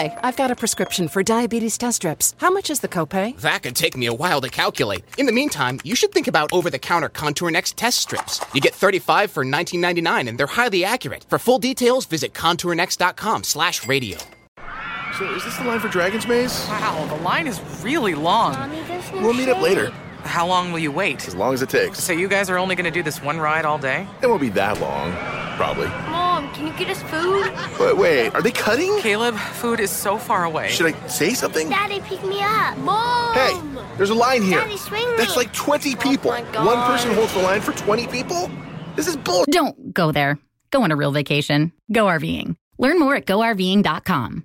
Hi, I've got a prescription for diabetes test strips. How much is the copay? That could take me a while to calculate. In the meantime, you should think about over-the-counter Contour Next test strips. You get 35 for 19.99 and they're highly accurate. For full details, visit contournext.com/radio. So is this the line for Dragon's Maze? Wow, the line is really long. Mommy, no We'll meet up later, How long will you wait? as long as it takes. So you guys are only going to do this one ride all day? It won't be that long, probably. Mom, can you get us food? But wait, are they cutting? Caleb, food is so far away. Should I say something? Daddy, pick me up. Mom! Hey, there's a line here. Daddy, swing me. That's like 20 people. my One person holds the line for 20 people? This is bull. Don't go there. Go on a real vacation. Go RVing. Learn more at GoRVing.com.